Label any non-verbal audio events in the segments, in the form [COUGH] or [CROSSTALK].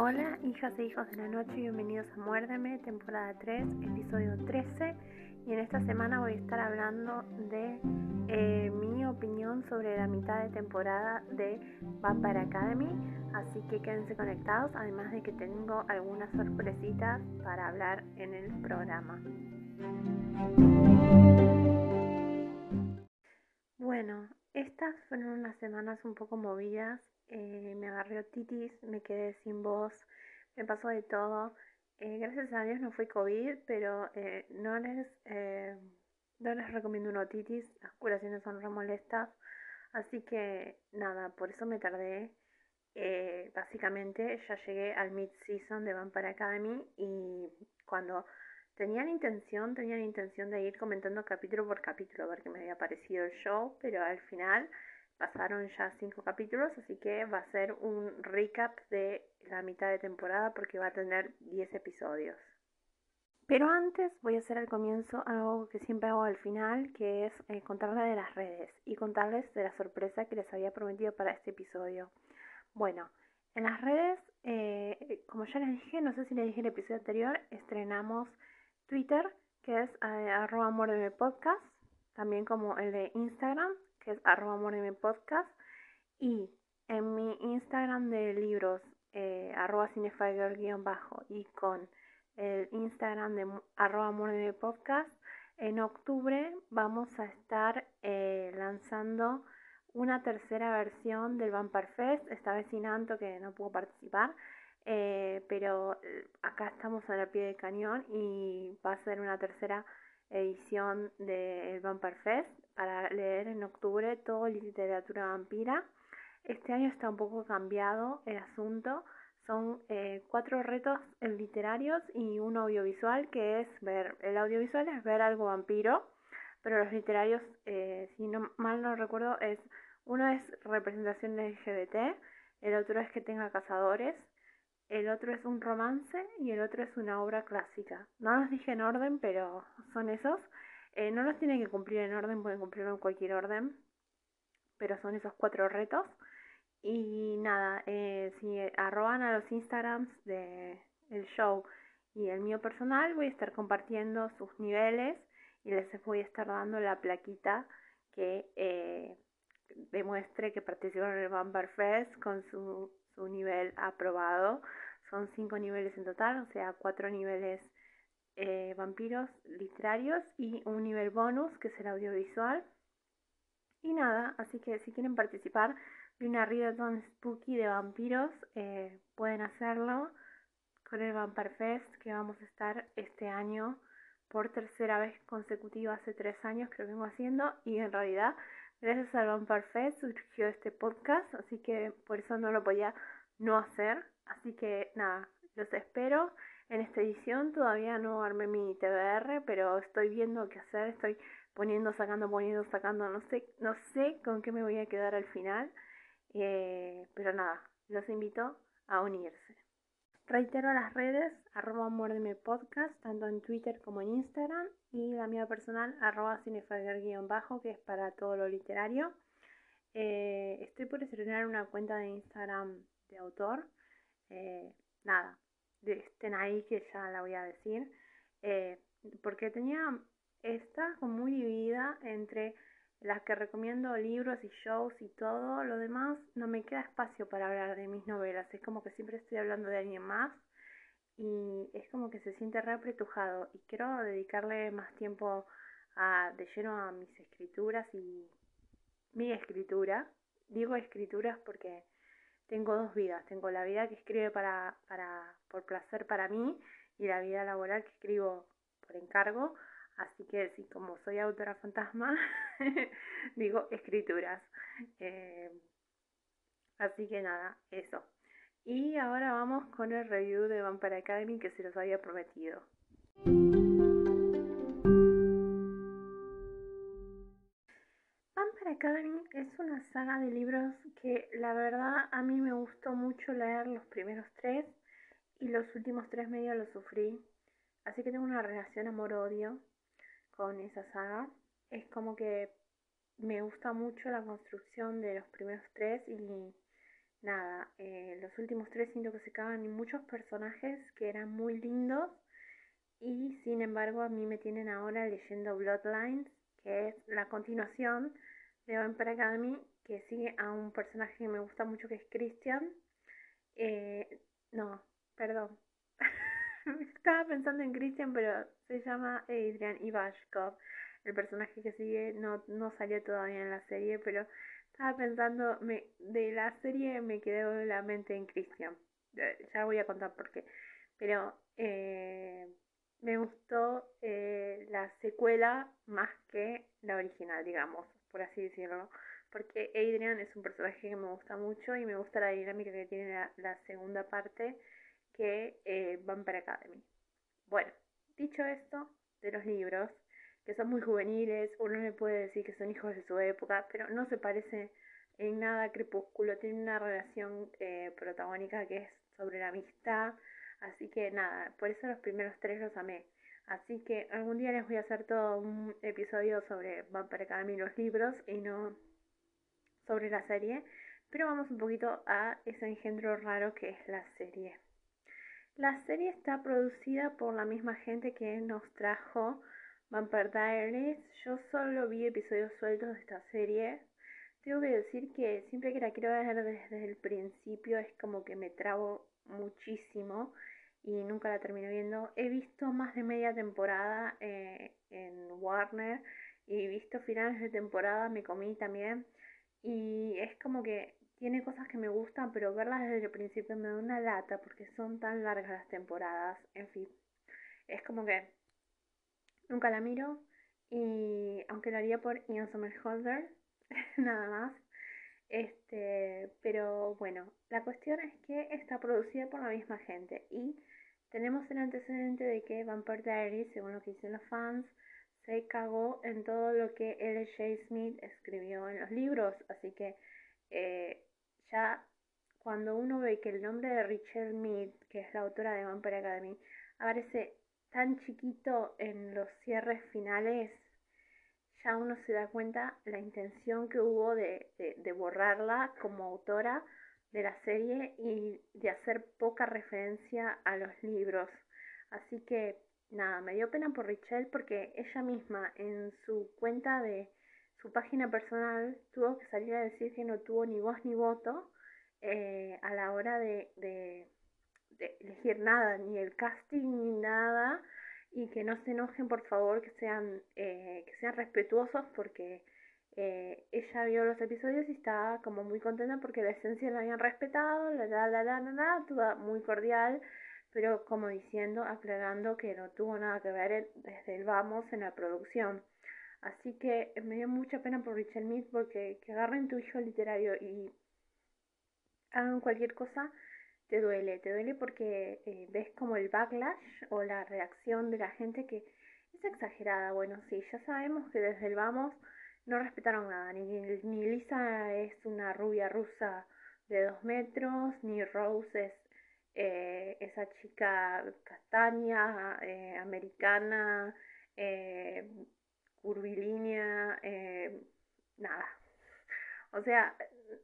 Hola, hijas e hijos de la noche, bienvenidos a Muérdeme, temporada 3, episodio 13. Y en esta semana voy a estar hablando de eh, mi opinión sobre la mitad de temporada de Vampire Academy. Así que quédense conectados, además de que tengo algunas sorpresitas para hablar en el programa. Bueno, estas fueron unas semanas un poco movidas eh, me agarré titis, me quedé sin voz, me pasó de todo. Eh, gracias a Dios no fue COVID, pero eh, no, les, no les recomiendo una otitis, las curaciones son re molestas. Así que nada, por eso me tardé. básicamente ya llegué al mid-season de Vampire Academy y cuando tenían intención, tenían intención de ir comentando capítulo por capítulo a ver qué me había parecido el show, pero al final pasaron ya cinco capítulos, así que va a ser un recap de la mitad de temporada porque va a tener 10 episodios. Pero antes voy a hacer al comienzo algo que siempre hago al final, que es eh, contarles de las redes y contarles de la sorpresa que les había prometido para este episodio. Bueno, en las redes, eh, como ya les dije, no sé si les dije en el episodio anterior, estrenamos Twitter, que es eh, arroba podcast, también como el de Instagram, que es arroba podcast. Y en mi Instagram de libros, eh, arroba bajo y con el Instagram de arroba podcast, en octubre vamos a estar eh, lanzando una tercera versión del Vampire Fest, esta vez sin Anto que no pudo participar, eh, pero acá estamos a la pie de cañón y va a ser una tercera edición del Vampire Fest para leer en octubre todo literatura vampira. Este año está un poco cambiado el asunto. Son eh, cuatro retos literarios y uno audiovisual, que es ver, el audiovisual es ver algo vampiro, pero los literarios, eh, si no mal no recuerdo, es uno es representación LGBT, el otro es que tenga cazadores, el otro es un romance y el otro es una obra clásica. No los dije en orden, pero son esos. Eh, no los tienen que cumplir en orden, pueden cumplirlo en cualquier orden, pero son esos cuatro retos. Y nada, eh, si arroban a los Instagrams de el show y el mío personal, voy a estar compartiendo sus niveles y les voy a estar dando la plaquita que eh, demuestre que participaron en el Vampire Fest con su, su nivel aprobado. Son cinco niveles en total, o sea, cuatro niveles eh, vampiros literarios y un nivel bonus que el audiovisual. Y nada, así que si quieren participar de una Readathon Spooky de vampiros, eh, pueden hacerlo con el Vampire Fest que vamos a estar este año por tercera vez consecutiva, hace tres años que lo vengo haciendo y en realidad gracias al Vampire Fest surgió este podcast, así que por eso no lo podía no hacer. Así que nada, los espero en esta edición todavía no armé mi TBR, pero estoy viendo qué hacer, estoy poniendo, sacando, poniendo, sacando, no sé, no sé con qué me voy a quedar al final, eh, pero nada, los invito a unirse. Reitero las redes, arroba podcast, tanto en Twitter como en Instagram, y la mía personal, arroba bajo que es para todo lo literario. Eh, estoy por estrenar una cuenta de Instagram de autor. Eh, nada, estén ahí que ya la voy a decir, eh, porque tenía esta como muy dividida entre las que recomiendo libros y shows y todo lo demás, no me queda espacio para hablar de mis novelas, es como que siempre estoy hablando de alguien más y es como que se siente re apretujado y quiero dedicarle más tiempo a, de lleno a mis escrituras y mi escritura. Digo escrituras porque tengo dos vidas. Tengo la vida que escribe para, para, por placer para mí y la vida laboral que escribo por encargo. Así que sí, como soy autora fantasma, [LAUGHS] digo escrituras. Eh, así que nada, eso. Y ahora vamos con el review de Vampire Academy que se los había prometido. Es una saga de libros que la verdad a mí me gustó mucho leer los primeros tres y los últimos tres medios los sufrí. Así que tengo una relación amor-odio con esa saga. Es como que me gusta mucho la construcción de los primeros tres y nada, eh, los últimos tres siento que se acaban y muchos personajes que eran muy lindos y sin embargo a mí me tienen ahora leyendo Bloodlines, que es la continuación Vampire Academy, que sigue a un personaje que me gusta mucho que es Christian. Eh, no, perdón. [LAUGHS] Estaba pensando en Christian, pero se llama Adrian Ivashkov. El personaje que sigue no, no salió todavía en la serie, pero estaba pensando, me, de la serie me quedó la mente en Christian. Eh, ya voy a contar por qué. Pero eh, me gustó eh, la secuela más que la original, digamos, por así decirlo. Porque Adrian es un personaje que me gusta mucho y me gusta la dinámica que tiene la, segunda parte que eh, Vampire Academy. Bueno, dicho esto, de los libros, que son muy juveniles, uno le puede decir que son hijos de su época, pero no se parece en nada a Crepúsculo, tiene una relación eh, protagónica que es sobre la amistad, Así que nada, por eso los primeros tres los amé. Así que algún día les voy a hacer todo un episodio sobre Vampire Academy los libros y no sobre la serie. Pero vamos un poquito a ese engendro raro que es la serie. La serie está producida por la misma gente que nos trajo Vampire Diaries. Yo solo vi episodios sueltos de esta serie. Tengo que decir que siempre que la quiero ver desde el principio es como que me trabo muchísimo y nunca la terminé viendo. He visto más de media temporada eh, en Warner y visto finales de temporada, me comí también. Y es como que tiene cosas que me gustan, pero verlas desde el principio me da una lata porque son tan largas las temporadas. En fin, es como que nunca la miro y aunque la haría por Ian Somerhalder, [LAUGHS] nada más. Este, pero bueno, la cuestión es que está producida por la misma gente y tenemos el antecedente de que Vampire Diaries, según lo que dicen los fans, se cagó en todo lo que L.J. Smith escribió en los libros, así que eh, ya cuando uno ve que el nombre de Richelle Mead, que es la autora de Vampire Academy, aparece tan chiquito en los cierres finales, ya uno se da cuenta la intención que hubo de, de, borrarla como autora de la serie y de hacer poca referencia a los libros. Así que nada, me dio pena por Richelle porque ella misma en su cuenta de su página personal tuvo que salir a decir que no tuvo ni voz ni voto eh, a la hora de, de, de elegir nada, ni el casting ni nada y que no se enojen por favor que sean eh, que sean respetuosos porque eh, ella vio los episodios y estaba como muy contenta porque la esencia la habían respetado la la la la la, toda muy cordial pero como diciendo aclarando que no tuvo nada que ver desde el vamos en la producción. Así que me dio mucha pena por Richard Mead porque que agarren tu hijo literario y hagan cualquier cosa te duele, te duele porque eh, ves como el backlash o la reacción de la gente que es exagerada. Bueno, sí, ya sabemos que desde el vamos no respetaron nada, ni, ni Lisa es una rubia rusa de dos metros, ni Rose es eh, esa chica castaña, eh, americana, curvilínea, nada. O sea,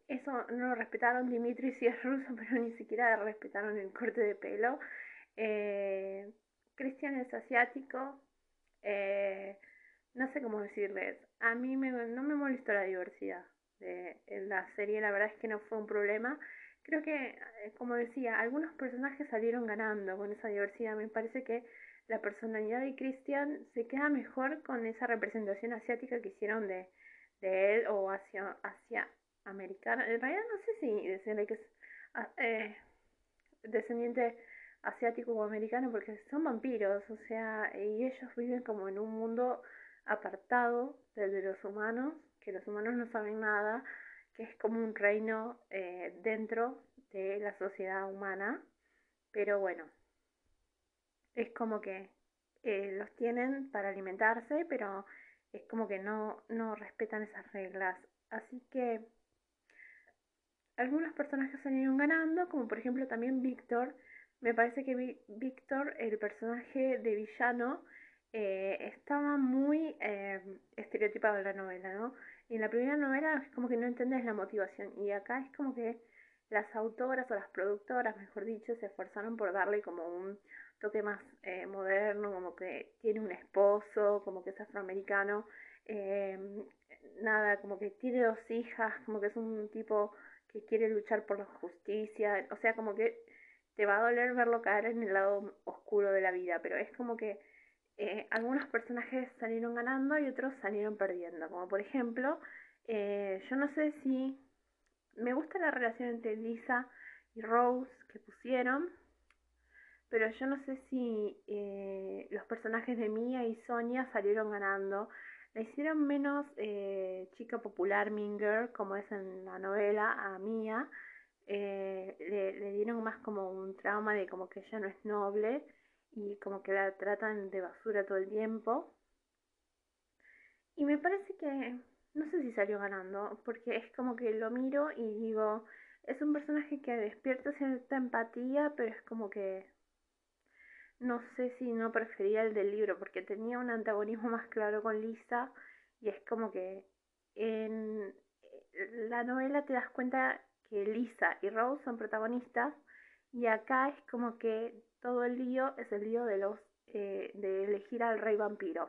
eso no lo respetaron. Dimitri sí es ruso, [LAUGHS] pero ni siquiera respetaron el corte de pelo. Eh, Cristian es asiático. Eh, no sé cómo decirles. A mí me, no me molestó la diversidad de la serie. La verdad es que no fue un problema. Creo que, eh, como decía, algunos personajes salieron ganando con esa diversidad. Me parece que la personalidad de Christian se queda mejor con esa representación asiática que hicieron de, de él o hacia, hacia americana. En realidad no sé si decirle que es ah, eh, descendiente asiático o americano porque son vampiros, o sea, y ellos viven como en un mundo apartado de los humanos, que los humanos no saben nada, que es como un reino eh, dentro de la sociedad humana, pero bueno, es como que eh, los tienen para alimentarse, pero es como que no, no respetan esas reglas. Así que algunos personajes salieron ganando, como por ejemplo también Víctor. Me parece que Víctor, el personaje de villano, eh, estaba muy eh, estereotipado en la novela, ¿no? Y en la primera novela es como que no entendés la motivación y acá es como que las autoras o las productoras, mejor dicho, se esforzaron por darle como un toque más eh, moderno, como que tiene un esposo, como que es afroamericano, eh, nada, como que tiene dos hijas, como que es un tipo que quiere luchar por la justicia, o sea, como que te va a doler verlo caer en el lado oscuro de la vida, pero es como que eh, algunos personajes salieron ganando y otros salieron perdiendo, como por ejemplo, eh, yo no sé si me gusta la relación entre Lisa y Rose que pusieron, pero yo no sé si eh, los personajes de Mia y Sonia salieron ganando. La hicieron menos eh, chica popular, Minger, como es en la novela, a Mia. Eh, le, dieron más como un trauma de como que ella no es noble y como que la tratan de basura todo el tiempo. Y me parece que, no sé si salió ganando, porque es como que lo miro y digo, es un personaje que despierta cierta empatía, pero es como que no sé si no prefería el del libro, porque tenía un antagonismo más claro con Lisa y es como que en la novela te das cuenta que Lisa y Rose son protagonistas y acá es como que todo el lío es el lío de los eh, de elegir al rey vampiro.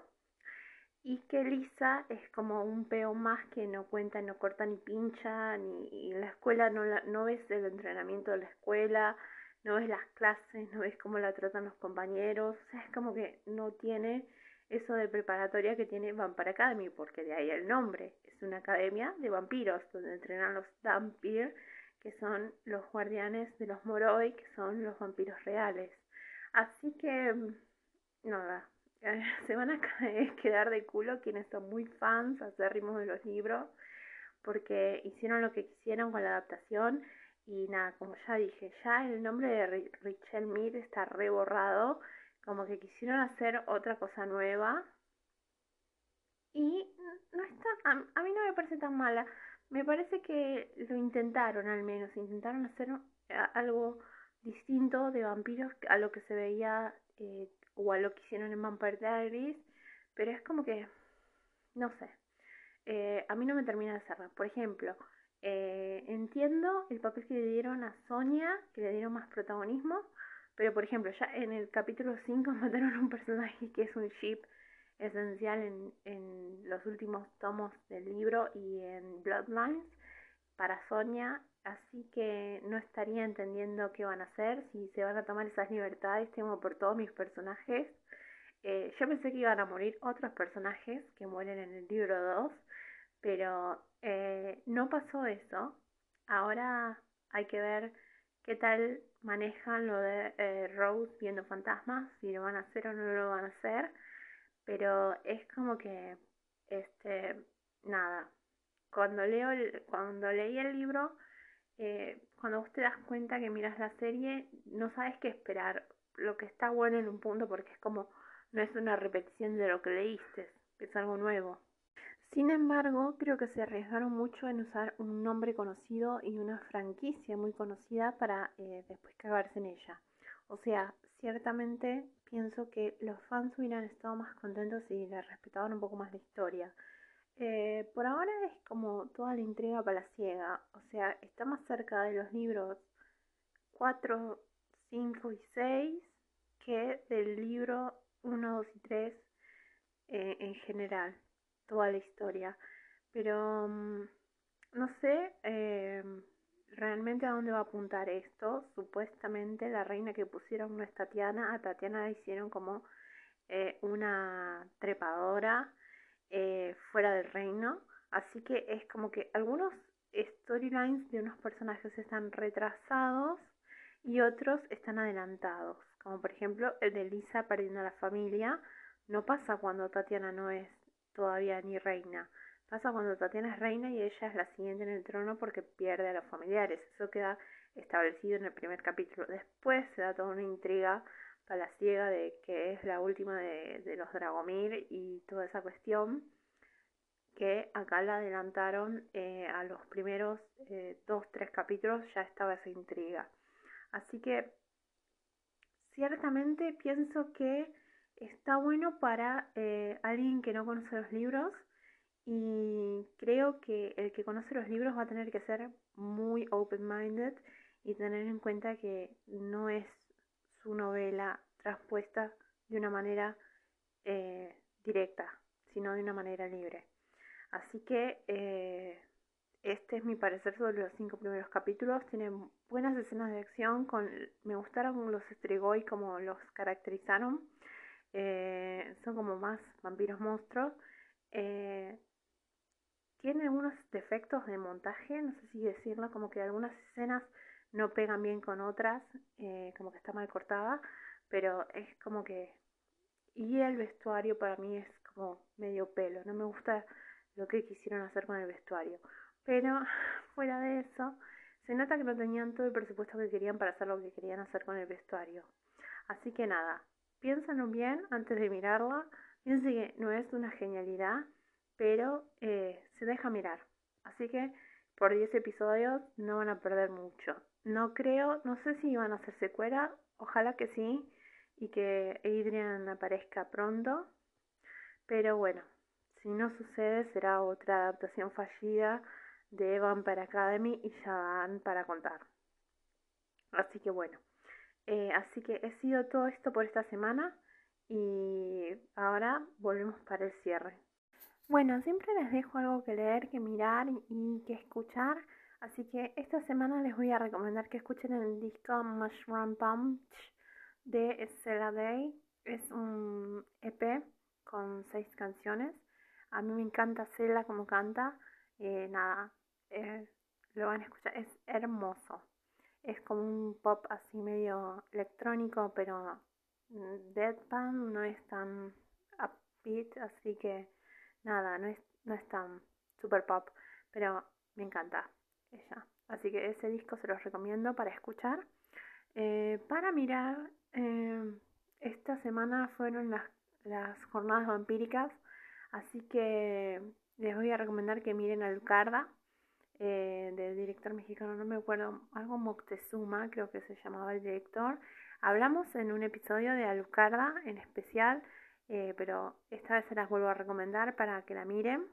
Y que Lisa es como un peón más que no cuenta, no corta ni pincha, ni y en la escuela no, la, no ves el entrenamiento de la escuela, no ves las clases, no ves cómo la tratan los compañeros, o sea, es como que no tiene eso de preparatoria que tiene Vampire Academy, porque de ahí el nombre, es una academia de vampiros, donde entrenan los Vampir, que son los guardianes de los Moroi, que son los vampiros reales. Así que, mm, nada, [LAUGHS] se van a [LAUGHS] quedar de culo quienes son muy fans acérrimos de los libros, porque hicieron lo que quisieron con la adaptación y nada, como ya dije, ya el nombre de Richelle Mead está reborrado, como que quisieron hacer otra cosa nueva. Y no está, a, mí no me parece tan mala. Me parece que lo intentaron al menos, intentaron hacer algo distinto de vampiros a lo que se veía eh, o a lo que hicieron en Vampire Diaries, pero es como que, no sé, eh, a mí no me termina de cerrar. Por ejemplo, eh, entiendo el papel que le dieron a Sonia, que le dieron más protagonismo, pero por ejemplo, ya en el capítulo 5 [LAUGHS] mataron a un personaje que es un ship esencial en, en los últimos tomos del libro y en Bloodlines para Sonia, así que no estaría entendiendo qué van a hacer, si se van a tomar esas libertades, tengo por todos mis personajes. Eh, yo pensé que iban a morir otros personajes que mueren en el libro 2, pero eh, no pasó eso. Ahora hay que ver qué tal manejan lo de eh, Rose viendo fantasmas, si lo van a hacer o no lo van a hacer. Pero es como que, este, nada. Cuando leo, cuando leí el libro, eh, cuando vos te das cuenta que miras la serie, no sabes qué esperar. Lo que está bueno en un punto porque es como, no es una repetición de lo que leíste, es algo nuevo. Sin embargo, creo que se arriesgaron mucho en usar un nombre conocido y una franquicia muy conocida para eh, después cagarse en ella. O sea, ciertamente pienso que los fans hubieran estado más contentos si le respetaban un poco más la historia. Eh, por ahora es como toda la intriga para la ciega, o sea, está más cerca de los libros 4, 5 y 6 que del libro 1, 2 y 3 eh, en general toda la historia. Pero mm, no sé eh, realmente a dónde va a apuntar esto. Supuestamente la reina que pusieron no es Tatiana. A Tatiana la hicieron como eh, una trepadora eh, fuera del reino. Así que es como que algunos storylines de unos personajes están retrasados y otros están adelantados. Como por ejemplo el de Lisa perdiendo a la familia. No pasa cuando Tatiana no es todavía ni reina. Pasa cuando Tatiana es reina y ella es la siguiente en el trono porque pierde a los familiares. Eso queda establecido en el primer capítulo. Después se da toda una intriga para la ciega de que es la última de, los Dragomir y toda esa cuestión que acá la adelantaron eh, a los primeros eh, dos, tres capítulos ya estaba esa intriga. Así que ciertamente pienso que está bueno para eh, alguien que no conoce los libros y creo que el que conoce los libros va a tener que ser muy open-minded y tener en cuenta que no es su novela transpuesta de una manera eh, directa, sino de una manera libre. Así que eh, este es mi parecer sobre los cinco primeros capítulos. Tienen buenas escenas de acción. Con, me gustaron los Strigoi como los caracterizaron. Eh, son como más vampiros monstruos. Eh, tiene unos defectos de montaje, no sé si decirlo, como que algunas escenas no pegan bien con otras, eh, como que está mal cortada, pero es como que... Y el vestuario para mí es como medio pelo, no me gusta lo que quisieron hacer con el vestuario. Pero [LAUGHS] fuera de eso, se nota que no tenían todo el presupuesto que querían para hacer lo que querían hacer con el vestuario. Así que nada, piénsenlo bien antes de mirarla. Piensen que no es una genialidad, pero eh, se deja mirar. Así que por 10 episodios no van a perder mucho. No creo, no sé si van a hacer secuela, ojalá que sí, y que Adrian aparezca pronto. Pero bueno, si no sucede será otra adaptación fallida de Vampire Academy y ya van para contar. Así que bueno, eh, así que he sido todo esto por esta semana y ahora volvemos para el cierre. Bueno, siempre les dejo algo que leer, que mirar y que escuchar. Así que esta semana les voy a recomendar que escuchen el disco Mushroom Punch de Stella Day. Es un EP con seis canciones. A mí me encanta Cela como canta. Eh, nada, eh, lo van a escuchar. Es hermoso. Es como un pop así medio electrónico, pero deadpan no es tan upbeat, así que nada, no es, no es tan super pop, pero me encanta ella. Así que ese disco se los recomiendo para escuchar. Eh, para mirar, eh, esta semana fueron las, las jornadas vampíricas, así que les voy a recomendar que miren a eh, del director mexicano, no me acuerdo, algo Moctezuma, creo que se llamaba el director. Hablamos en un episodio de Alucarda en especial eh, pero esta vez se las vuelvo a recomendar para que la miren.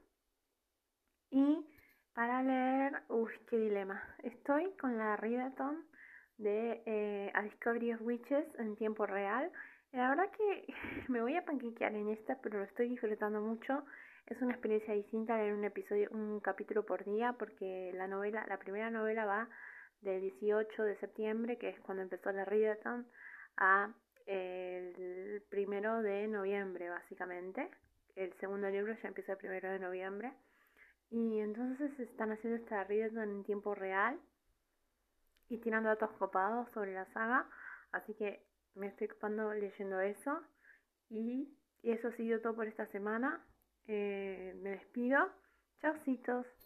Y para leer, uy, qué dilema. Estoy con la Readathon de eh, A Discovery of Witches en tiempo real. La verdad que [LAUGHS] me voy a panquequear en esta, pero lo estoy disfrutando mucho. Es una experiencia distinta leer un episodio, un capítulo por día, porque la novela, la primera novela va del 18 de septiembre, que es cuando empezó la Readathon, a el primero de noviembre, básicamente. El segundo libro ya empieza el primero de noviembre. Y entonces están haciendo esta readathon en tiempo real y tienen datos copados sobre la saga. Así que me estoy ocupando leyendo eso. Y, eso ha sido todo por esta semana. Eh, me despido. Chaucitos.